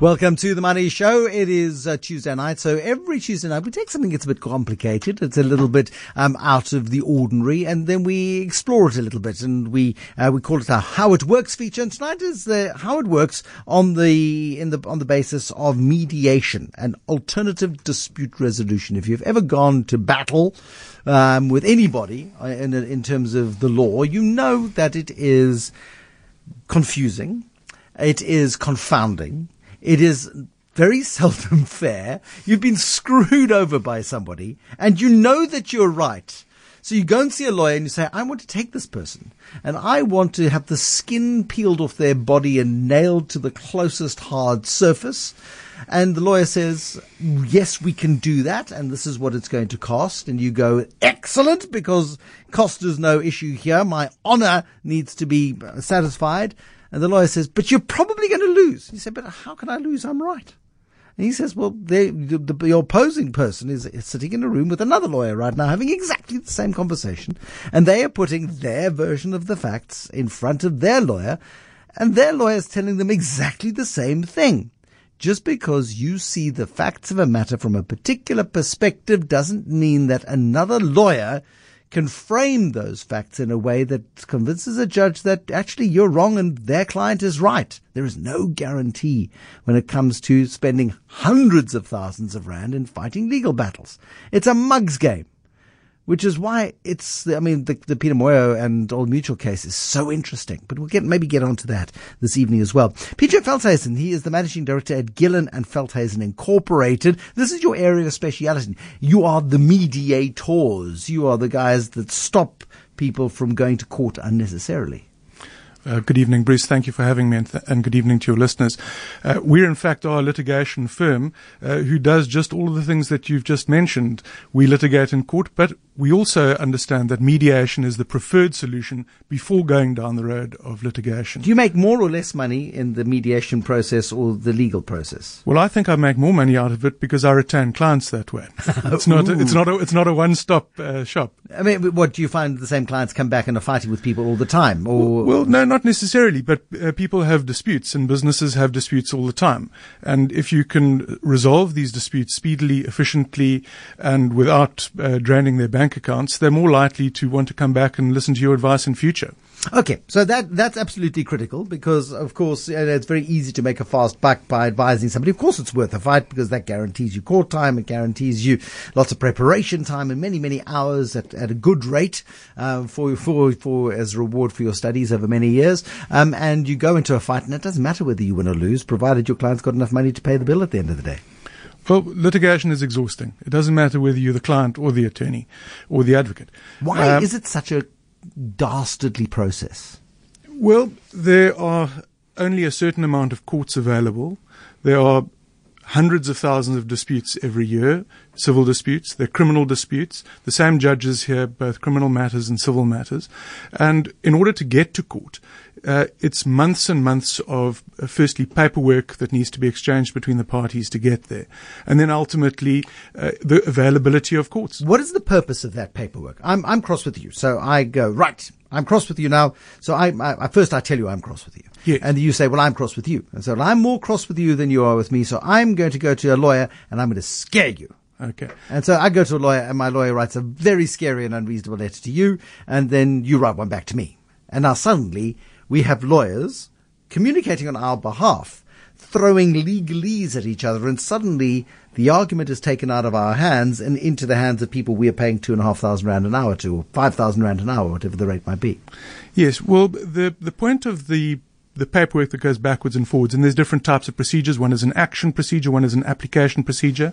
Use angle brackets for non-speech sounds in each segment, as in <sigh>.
Welcome to the Money Show. It is uh, Tuesday night, so every Tuesday night we take something that's a bit complicated. It's a little bit um, out of the ordinary, and then we explore it a little bit, and we uh, we call it our How It Works feature. And tonight is the How It Works on the in the on the basis of mediation and alternative dispute resolution. If you've ever gone to battle um, with anybody uh, in in terms of the law, you know that it is confusing. It is confounding it is very seldom <laughs> fair. You've been screwed over by somebody and you know that you're right. So you go and see a lawyer and you say, I want to take this person and I want to have the skin peeled off their body and nailed to the closest hard surface. And the lawyer says, yes, we can do that. And this is what it's going to cost. And you go, excellent, because cost is no issue here. My honor needs to be satisfied. And the lawyer says, but you're probably going to lose. He said, but how can I lose? I'm right. And he says, well, the, the, your opposing person is, is, sitting in a room with another lawyer right now having exactly the same conversation. And they are putting their version of the facts in front of their lawyer. And their lawyer is telling them exactly the same thing. Just because you see the facts of a matter from a particular perspective doesn't mean that another lawyer can frame those facts in a way that convinces a judge that actually you're wrong and their client is right. There is no guarantee when it comes to spending hundreds of thousands of rand in fighting legal battles. It's a mug's game which is why it's, I mean, the, the Peter Moyo and Old Mutual case is so interesting, but we'll get, maybe get onto that this evening as well. Peter Veldhuizen, he is the managing director at Gillan and Veldhuizen Incorporated. This is your area of speciality. You are the mediators. You are the guys that stop people from going to court unnecessarily. Uh, good evening, Bruce. Thank you for having me, and, th- and good evening to your listeners. Uh, we, in fact, a litigation firm uh, who does just all of the things that you've just mentioned. We litigate in court, but we also understand that mediation is the preferred solution before going down the road of litigation. Do you make more or less money in the mediation process or the legal process? Well, I think I make more money out of it because I retain clients that way. <laughs> It's not. A, it's not. A, it's not a one-stop uh, shop. I mean, what do you find the same clients come back and are fighting with people all the time? Or well, no, not necessarily. But uh, people have disputes, and businesses have disputes all the time. And if you can resolve these disputes speedily, efficiently, and without uh, draining their bank accounts, they're more likely to want to come back and listen to your advice in future. Okay, so that that's absolutely critical because, of course, it's very easy to make a fast buck by advising somebody. Of course, it's worth a fight because that guarantees you court time, it guarantees you lots of preparation time and many many hours at, at a good rate um, for for for as a reward for your studies over many years. Um, and you go into a fight, and it doesn't matter whether you win or lose, provided your client's got enough money to pay the bill at the end of the day. Well, litigation is exhausting. It doesn't matter whether you're the client or the attorney or the advocate. Why um, is it such a dastardly process? Well, there are only a certain amount of courts available. There are hundreds of thousands of disputes every year, civil disputes, they're criminal disputes. The same judges hear both criminal matters and civil matters. And in order to get to court, uh, it's months and months of uh, firstly paperwork that needs to be exchanged between the parties to get there, and then ultimately uh, the availability of courts. What is the purpose of that paperwork? I'm I'm cross with you, so I go right. I'm cross with you now. So I, I first I tell you I'm cross with you, and you say, well, I'm cross with you, and so I'm more cross with you than you are with me. So I'm going to go to a lawyer and I'm going to scare you. Okay. And so I go to a lawyer, and my lawyer writes a very scary and unreasonable letter to you, and then you write one back to me. And now suddenly we have lawyers communicating on our behalf, throwing legalese at each other, and suddenly the argument is taken out of our hands and into the hands of people we are paying two and a half thousand rand an hour to, or five thousand rand an hour, whatever the rate might be. Yes, well, the the point of the the paperwork that goes backwards and forwards. And there's different types of procedures. One is an action procedure, one is an application procedure.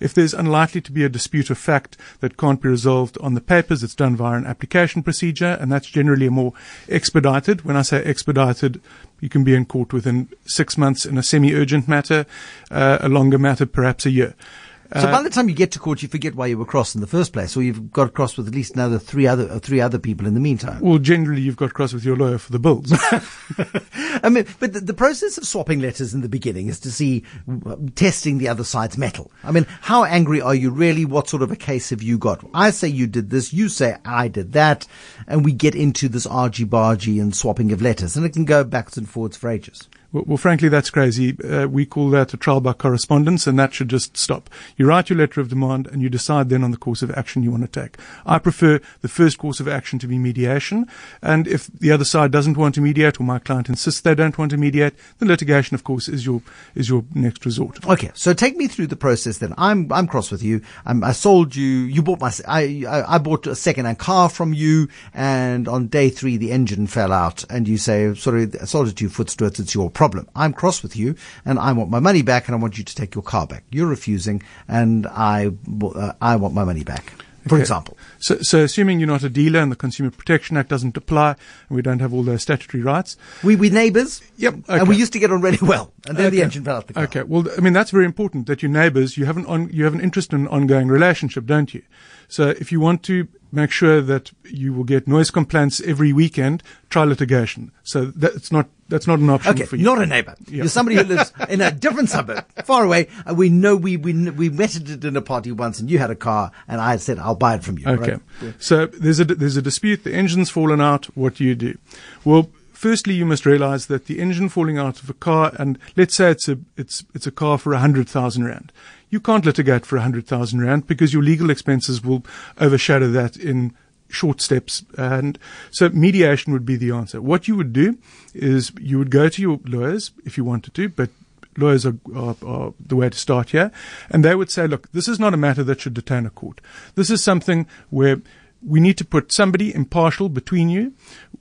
If there's unlikely to be a dispute of fact that can't be resolved on the papers, it's done via an application procedure, and that's generally a more expedited. When I say expedited, you can be in court within six months in a semi-urgent matter, uh, a longer matter, perhaps a year. So by uh, the time you get to court, you forget why you were cross in the first place, or you've got cross with at least another three other uh, three other people in the meantime. Well, generally, you've got cross with your lawyer for the bills. <laughs> <laughs> I mean, but the, the, process of swapping letters in the beginning is to see testing the other side's mettle. I mean, how angry are you really? What sort of a case have you got? I say you did this, you say I did that, and we get into this argy bargy and swapping of letters, and it can go backwards and forwards for ages. Well, frankly, that's crazy. Uh, we call that a trial by correspondence, and that should just stop. You write your letter of demand, and you decide then on the course of action you want to take. I prefer the first course of action to be mediation, and if the other side doesn't want to mediate, or my client insists they don't want to mediate, then litigation, of course, is your is your next resort. Okay, so take me through the process. Then I'm I'm cross with you. I'm, I sold you. You bought my. I I, bought a second-hand car from you, and on day three the engine fell out, and you say, "Sorry, I sold it to you, voetstoots. It's your problem." I'm cross with you, and I want my money back, and I want you to take your car back. You're refusing, and I uh, I want my money back. For Okay. example, So, so assuming you're not a dealer and the Consumer Protection Act doesn't apply, and we don't have all those statutory rights. we we neighbours. Yep, And we used to get on really well, and then the Okay. engine fell out the car. Okay. Well, I mean, that's very important that your neighbors, you have an on, you have an interest in an ongoing relationship, don't you? So if you want to make sure that you will get noise complaints every weekend, try litigation. So that's not, that's not an option Okay, for you. not a neighbour. You're somebody who lives in a different suburb, far away. And we know we we we met at a dinner party once, and you had a car, and I said I'll buy it from you. Okay. right? So there's a there's a dispute. The engine's fallen out. What do you do? Well, firstly, you must realise that the engine falling out of a car, and let's say it's a it's it's a car for a hundred thousand rand. You can't litigate for a hundred thousand rand because your legal expenses will overshadow that in short steps. And so mediation would be the answer. What you would do is you would go to your lawyers if you wanted to, but lawyers are, are, are the way to start here. And they would say, look, this is not a matter that should detain a court. This is something where we need to put somebody impartial between you,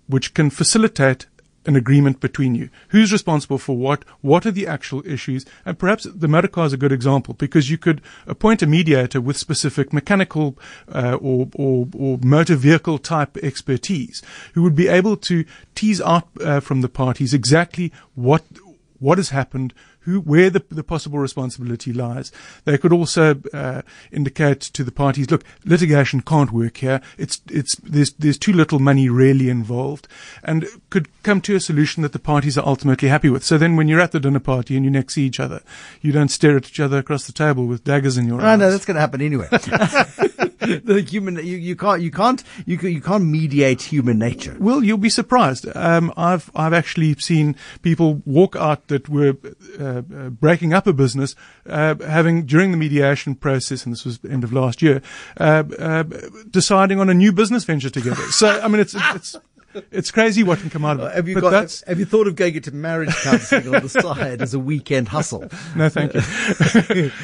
which can facilitate an agreement between you. Who's responsible for what? What are the actual issues? And perhaps the motor car is a good example because you could appoint a mediator with specific mechanical uh, or, or, or motor vehicle type expertise who would be able to tease out uh, from the parties exactly what what has happened, who, where the, the possible responsibility lies. They could also uh, indicate to the parties, look, litigation can't work here. It's it's there's there's too little money really involved, and could come to a solution that the parties are ultimately happy with. So then, when you're at the dinner party and you next see each other, you don't stare at each other across the table with daggers in your I eyes. know that's going to happen anyway. <laughs> <laughs> the human, you, you can't, you can't, you, you can't mediate human nature. Well, you'll be surprised. Um, I've I've actually seen people walk out that were uh, uh, breaking up a business, uh, having during the mediation process, and this was end of last year, uh, uh, deciding on a new business venture together. So I mean, it's it's it's crazy what can come out of it. Have you but got? Have you thought of going into marriage counselling on the <laughs> side as a weekend hustle? no, thank you.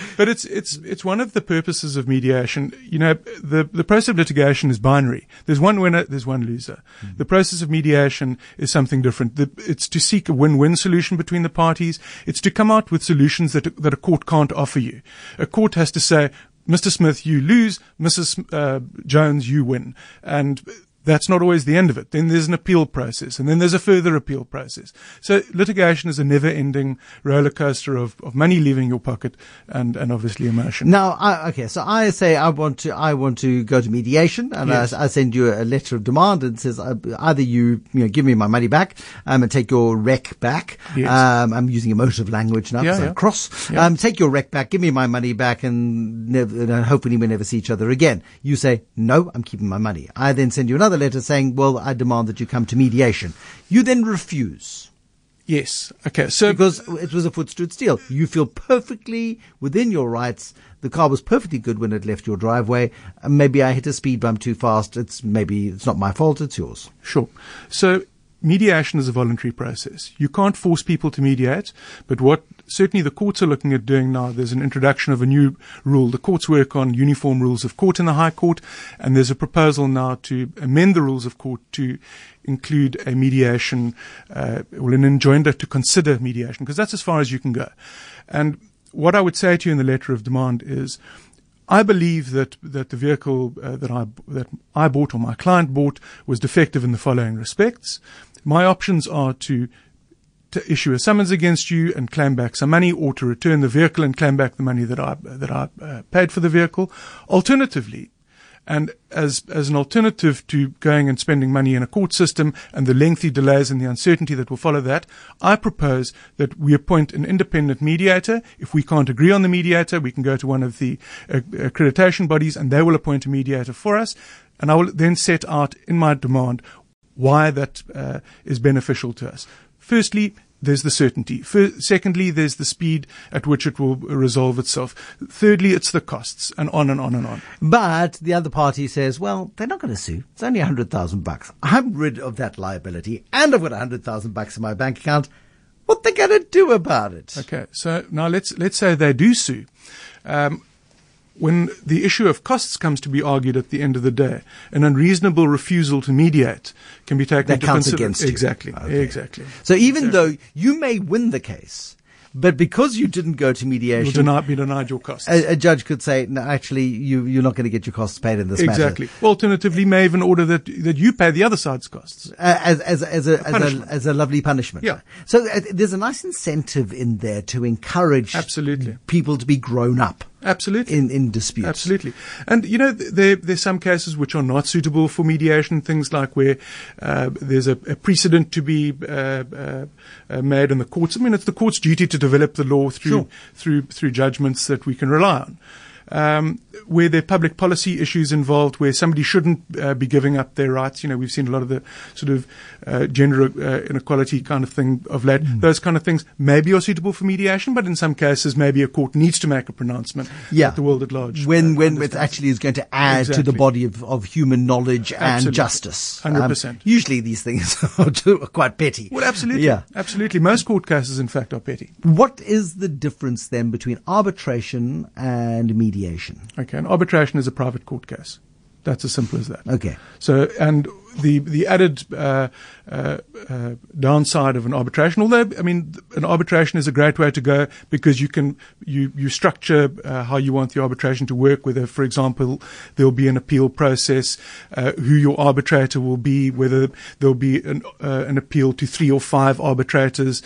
<laughs> but it's it's it's one of the purposes of mediation. You know, the the process of litigation is binary. There's one winner, there's one loser. The process of mediation is something different. The, it's to seek a win-win solution between the parties. It's to come out with solutions that that a court can't offer you. A court has to say. Mr. Smith, you lose. Mrs. Uh, Jones, you win. And that's not always the end of it. Then there's an appeal process, and then there's a further appeal process. So litigation is a never-ending roller coaster of, of money leaving your pocket and, and obviously emotion. Now, I, okay, so I say I want to, I want to go to mediation, and Yes. I, I send you a letter of demand and says uh, either you, you know, give me my money back, um, and take your wreck back. Yes. Um, I'm using emotive language now, Yeah, yeah. I'm cross. Yeah. Um, take your wreck back, give me my money back, and never, and hopefully we never see each other again. You say no, I'm keeping my money. I then send you another letter saying, well, I demand that you come to mediation. You then refuse. Yes. Okay. So because it was a voetstoots. You feel perfectly within your rights. The car was perfectly good when it left your driveway. Maybe I hit a speed bump too fast. It's maybe it's not my fault. It's yours. Sure. So mediation is a voluntary process. You can't force people to mediate, but what certainly the courts are looking at doing now, there's an introduction of a new rule. The courts work on uniform rules of court in the High Court, and there's a proposal now to amend the rules of court to include a mediation, uh, well, an enjoinder to consider mediation, because that's as far as you can go. And what I would say to you in the letter of demand is, I believe that that the vehicle uh, that I that I bought or my client bought was defective in the following respects. My options are to to issue a summons against you and claim back some money, or to return the vehicle and claim back the money that I that I uh, paid for the vehicle. Alternatively, and as as an alternative to going and spending money in a court system and the lengthy delays and the uncertainty that will follow that, I propose that we appoint an independent mediator. If we can't agree on the mediator, we can go to one of the uh, accreditation bodies and they will appoint a mediator for us. And I will then set out in my demand why that uh, is beneficial to us. Firstly, there's the certainty. secondly, there's the speed at which it will resolve itself. Thirdly, it's the costs, and on and on and on. But the other party says, well, they're not going to sue. It's only a hundred thousand bucks. I'm rid of that liability, and I've got a hundred thousand bucks in my bank account. What they going to do about it? Okay, so now let's let's say they do sue. Um, when the issue of costs comes to be argued at the end of the day, an unreasonable refusal to mediate can be taken that counts consideration. against you. Exactly, Okay. exactly. So even Exactly. though you may win the case, but because you didn't go to You'll mediation, deny, be denied your costs. a, a judge could say, no, actually, you, you're not going to get your costs paid in this matter. exactly. Well alternatively, may even order that that you pay the other side's costs. Uh, as as as a, as a as a lovely punishment. Yeah. So uh, there's a nice incentive in there to encourage Absolutely. people to be grown up Absolutely. in in disputes. Absolutely. And, you know, th- there, there's some cases which are not suitable for mediation, things like where uh, there's a, a precedent to be uh, uh, uh, made in the courts. I mean, it's the court's duty to develop the law through, Sure. through, through judgments that we can rely on. Um, where there are public policy issues involved, where somebody shouldn't uh, be giving up their rights. You know, we've seen a lot of the sort of uh, gender uh, inequality kind of thing of late. Hmm. Those kind of things maybe are suitable for mediation, but in some cases, maybe a court needs to make a pronouncement Yeah. the world at large. When uh, when it actually is going to add to the body of, of human knowledge and justice. 100%. usually these things <laughs> are are quite petty. Well, absolutely. Yeah. Absolutely. Most court cases, in fact, are petty. What is the difference then between arbitration and mediation? Okay. And arbitration is a private court case. That's as simple as that. Okay. So, and the the added uh, uh, uh, downside of an arbitration, although I mean, an arbitration is a great way to go because you can you you structure uh, how you want the arbitration to work. Whether, for example, there'll be an appeal process, uh, who your arbitrator will be, whether there'll be an uh, an appeal to three or five arbitrators.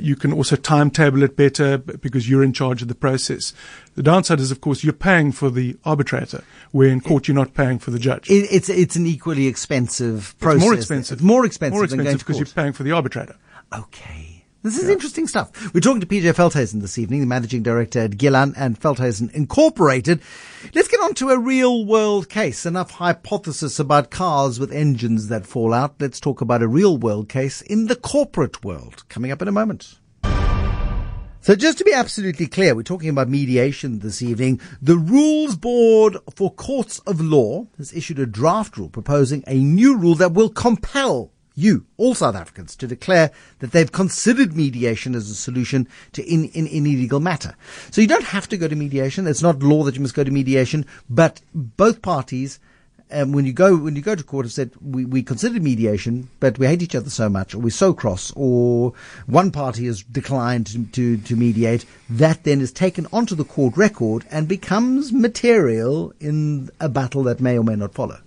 You can also timetable it better because you're in charge of the process. The downside is, of course, you're paying for the arbitrator, where in court you're not paying for the judge. It, it's it's an equally expensive process. It's more expensive. It's more expensive, More than going expensive because you're paying for the arbitrator. Okay. This is interesting stuff. We're talking to PJ Veldhuizen this evening, the managing director at Gillan and Veldhuizen Incorporated. Let's get on to a real world case. Enough hypothesis about cars with engines that fall out. Let's talk about a real world case in the corporate world. Coming up in a moment. So just to be absolutely clear, we're talking about mediation this evening. The Rules Board for Courts of Law has issued a draft rule proposing a new rule that will compel you, all South Africans, to declare that they've considered mediation as a solution to in, in, in illegal matter. So you don't have to go to mediation. It's not law that you must go to mediation, but both parties um, when you go when you go to court have said we, we considered mediation, but we hate each other so much, or we're so cross, or one party has declined to, to, to mediate, that then is taken onto the court record and becomes material in a battle that may or may not follow.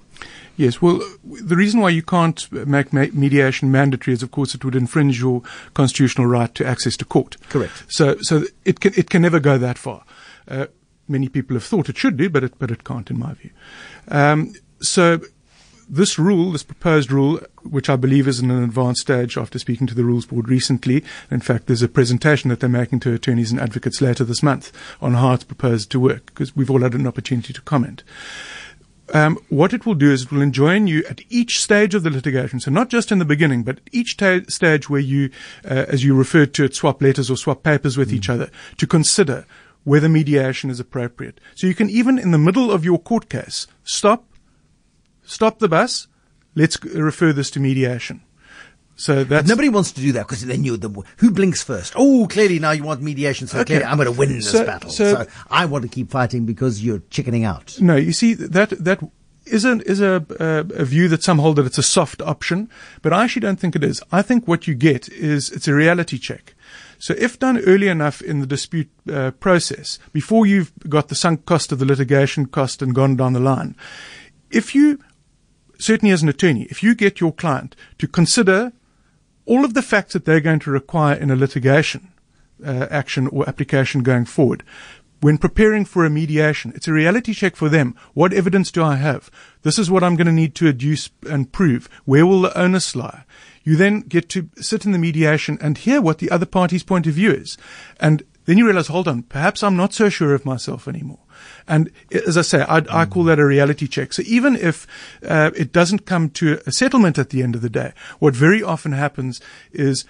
Yes, well, the reason why you can't make mediation mandatory is, of course, it would infringe your constitutional right to access to court. Correct. So, so it can it can never go that far. Uh, many people have thought it should do, but it but it can't, in my view. Um, so. This rule, this proposed rule, which I believe is in an advanced stage after speaking to the Rules Board recently. In fact, there's a presentation that they're making to attorneys and advocates later this month on how it's proposed to work, because we've all had an opportunity to comment um, what it will do is it will enjoin you at each stage of the litigation, so not just in the beginning, but at each ta- stage where you, uh, as you referred to it, swap letters or swap papers with each other, to consider whether mediation is appropriate. So you can even in the middle of your court case stop, stop the bus, let's refer this to mediation. So that's Nobody wants to do that because then you the who blinks first. Oh, clearly now you want mediation, so Okay. clearly I'm going to win this So- battle. so- So, I want to keep fighting because you're chickening out. No, you see that that is a is a, a a view that some hold that it's a soft option, but I actually don't think it is. I think what you get is it's a reality check. So if done early enough in the dispute uh, process, before you've got the sunk cost of the litigation cost and gone down the line, if you certainly as an attorney, if you get your client to consider all of the facts that they're going to require in a litigation uh, action or application going forward, when preparing for a mediation, it's a reality check for them. What evidence do I have? This is what I'm going to need to adduce and prove. Where will the onus lie? You then get to sit in the mediation and hear what the other party's point of view is. And then you realize, hold on, perhaps I'm not so sure of myself anymore. And as I say, I, I call that a reality check. So even if uh, it doesn't come to a settlement at the end of the day, what very often happens is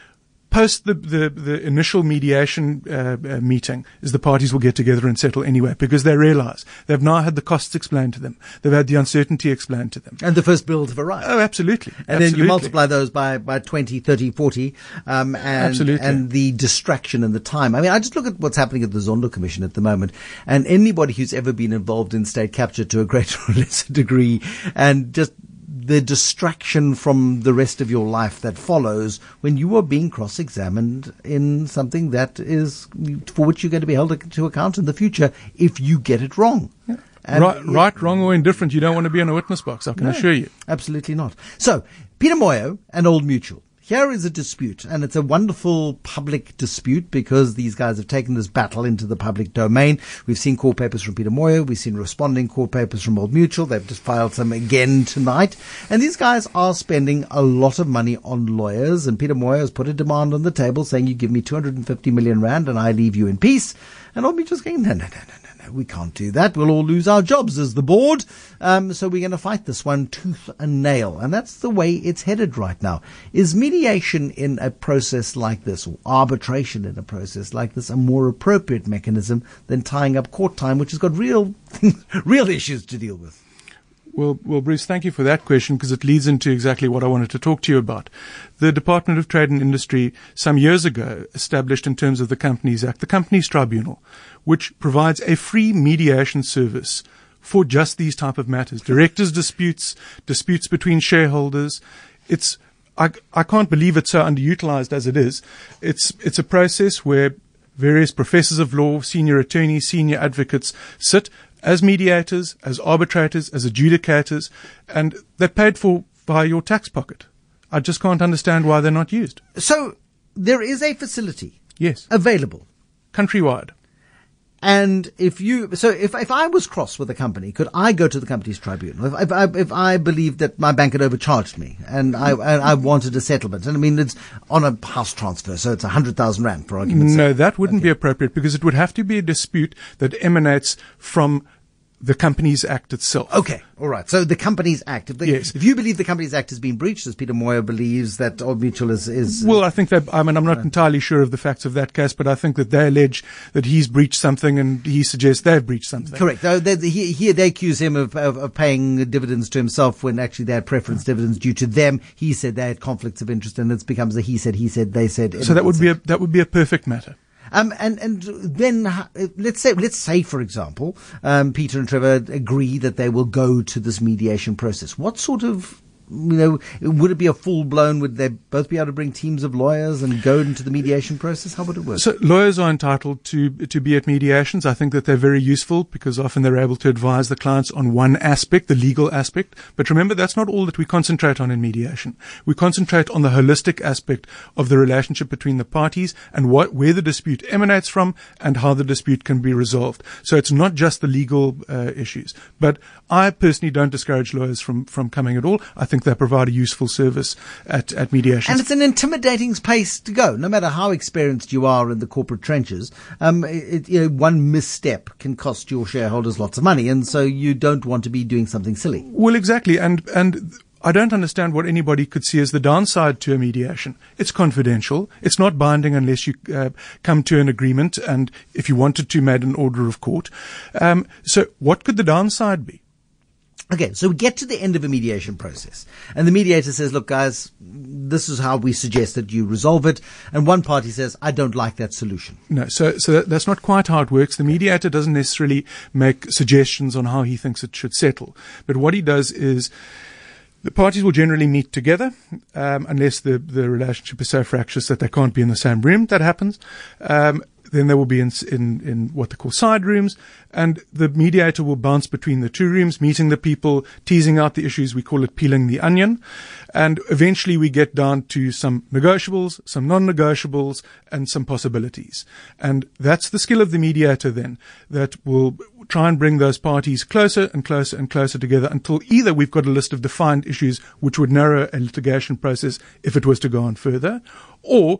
post the, the, the initial mediation uh, uh, meeting is the parties will get together and settle anyway because they realize they've now had the costs explained to them. They've had the uncertainty explained to them. And the first bills have arrived. Oh, absolutely. And absolutely. then you multiply those by, by 20, 30, 40, um, and, Absolutely. and the distraction and the time. I mean, I just look at what's happening at the Zondo Commission at the moment, and anybody who's ever been involved in state capture to a greater <laughs> or lesser degree, and just the distraction from the rest of your life that follows when you are being cross-examined in something that is for which you're going to be held to account in the future if you get it wrong. And- right, right, wrong, or indifferent, you don't want to be in a witness box, I can No, assure you. Absolutely not. So, Peter Moyo and Old Mutual. Here is a dispute, and it's a wonderful public dispute because these guys have taken this battle into the public domain. We've seen court papers from Peter Moyo, we've seen responding court papers from Old Mutual. They've just filed some again tonight. And these guys are spending a lot of money on lawyers, and Peter Moyo has put a demand on the table saying, You give me 250 million rand and I leave you in peace. And Old Mutual's going, No, no, no, no, no, no, we can't do that. We'll all lose our jobs as the board. Um, so we're going to fight this one tooth and nail. And that's the way it's headed right now. Is mediation in a process like this, or arbitration in a process like this, a more appropriate mechanism than tying up court time, which has got real, <laughs> real issues to deal with? Well, well, Bruce, thank you for that question because it leads into exactly what I wanted to talk to you about. The Department of Trade and Industry some years ago established in terms of the Companies Act, the Companies Tribunal, which provides a free mediation service for just these type of matters. Directors disputes, disputes between shareholders. It's, I, I can't believe it's so underutilized as it is. It's, it's a process where various professors of law, senior attorneys, senior advocates sit as mediators, as arbitrators, as adjudicators, and they're paid for by your tax pocket. I just can't understand why they're not used. So there is a facility Yes. available. Countrywide. And if you, so if, if I was cross with a company, could I go to the company's tribunal? If, if, I, if I believed that my bank had overcharged me and I, and I wanted a settlement, and I mean, it's on a house transfer, so it's a hundred thousand rand for argument's sake. No, that wouldn't be appropriate because it would have to be a dispute that emanates from the Companies Act itself. Okay, all right. So the Companies Act. If, Yes. if you believe the Companies Act has been breached, as Peter Moyo believes that Old Mutual is, is Well, I think that, I mean, I'm not entirely sure of the facts of that case, but I think that they allege that he's breached something and he suggests they've breached something. Correct. Though they, they- here they accuse him of, of, of paying dividends to himself when actually they had preference dividends due to them. He said they had conflicts of interest, and it becomes a he said, he said, they said. So that would be a, that would be a perfect matter. Um, and and then uh, let's say let's say for example, um, Peter and Trevor agree that they will go to this mediation process. What sort of you know, would it be a full blown? Would they both be able to bring teams of lawyers and go into the mediation process? How would it work? So lawyers are entitled to to be at mediations. I think that they're very useful because often they're able to advise the clients on one aspect, the legal aspect. But remember, that's not all that we concentrate on in mediation. We concentrate on the holistic aspect of the relationship between the parties and what where the dispute emanates from and how the dispute can be resolved. So it's not just the legal uh, issues. But I personally don't discourage lawyers from from coming at all. I think they provide a useful service at at mediations. And it's an intimidating place to go, no matter how experienced you are in the corporate trenches. Um, it, you know, one misstep can cost your shareholders lots of money, and so you don't want to be doing something silly. Well, exactly, and and I don't understand what anybody could see as the downside to a mediation. It's confidential. It's not binding unless you uh, come to an agreement, and if you wanted to, made an order of court. Um, so, what could the downside be? Okay, so we get to the end of a mediation process, and the mediator says, "Look, guys, this is how we suggest that you resolve it." And one party says, "I don't like that solution." No, so so that, that's not quite how it works. The mediator doesn't necessarily make suggestions on how he thinks it should settle, but what he does is. The parties will generally meet together, um, unless the, the relationship is so fractious that they can't be in the same room. That happens. Um, then they will be in, in, in what they call side rooms, and the mediator will bounce between the two rooms, meeting the people, teasing out the issues. We call it peeling the onion. And eventually we get down to some negotiables, some non-negotiables, and some possibilities. And that's the skill of the mediator then, that will try and bring those parties closer and closer and closer together until either we've got a list of defined issues which would narrow a litigation process if it was to go on further, or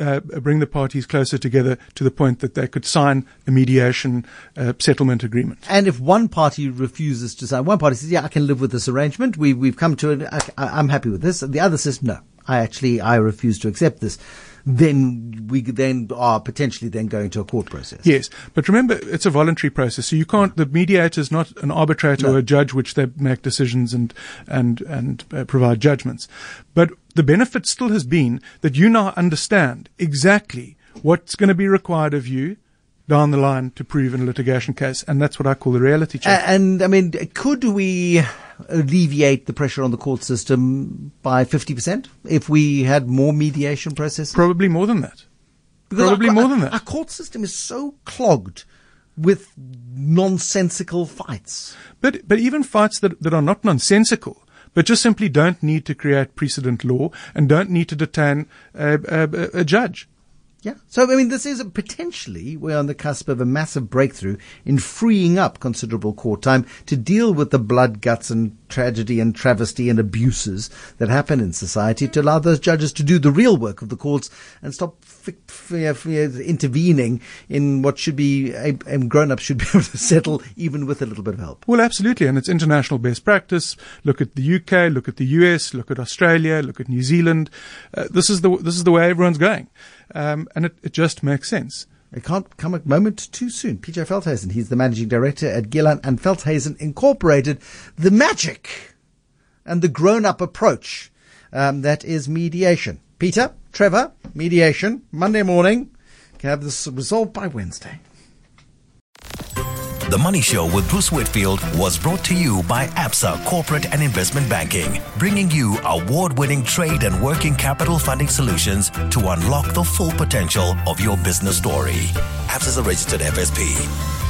uh, bring the parties closer together to the point that they could sign a mediation uh, settlement agreement. And if one party refuses to sign, one party says, "Yeah, I can live with this arrangement. We we've come to it. I, I'm happy with this." And the other says, "No, I actually I refuse to accept this." Then we then are potentially then going to a court process. Yes, but remember, it's a voluntary process, so you can't. The mediator is not an arbitrator No. or a judge, which they make decisions and and and uh, provide judgments. But the benefit still has been that you now understand exactly what's going to be required of you down the line to prove in a litigation case, and that's what I call the reality check. And I mean, could we alleviate the pressure on the court system by 50% if we had more mediation processes? Probably more than that. Because Probably our, more than that. Our court system is so clogged with nonsensical fights. But but even fights that, that are not nonsensical, but just simply don't need to create precedent law and don't need to detain a, a, a judge. Yeah. So, I mean, this is potentially, we're on the cusp of a massive breakthrough in freeing up considerable court time to deal with the blood, guts and tragedy and travesty and abuses that happen in society to allow those judges to do the real work of the courts and stop f- f- f- intervening in what should be, a, a grown-up should be <laughs> able to settle even with a little bit of help. Well, absolutely, and it's international best practice. Look at the UK, look at the US, look at Australia, look at New Zealand. Uh, this is the this is the way everyone's going, um, and it, it just makes sense. It can't come a moment too soon. PJ Veldhuizen, he's the managing director at Gillan and Veldhuizen Incorporated. The magic and the grown-up approach um, that is mediation. Peter, Trevor, mediation, Monday morning. Can have this resolved by Wednesday. The Money Show with Bruce Whitfield was brought to you by Absa Corporate and Investment Banking, bringing you award winning trade and working capital funding solutions to unlock the full potential of your business story. Absa is a registered FSP.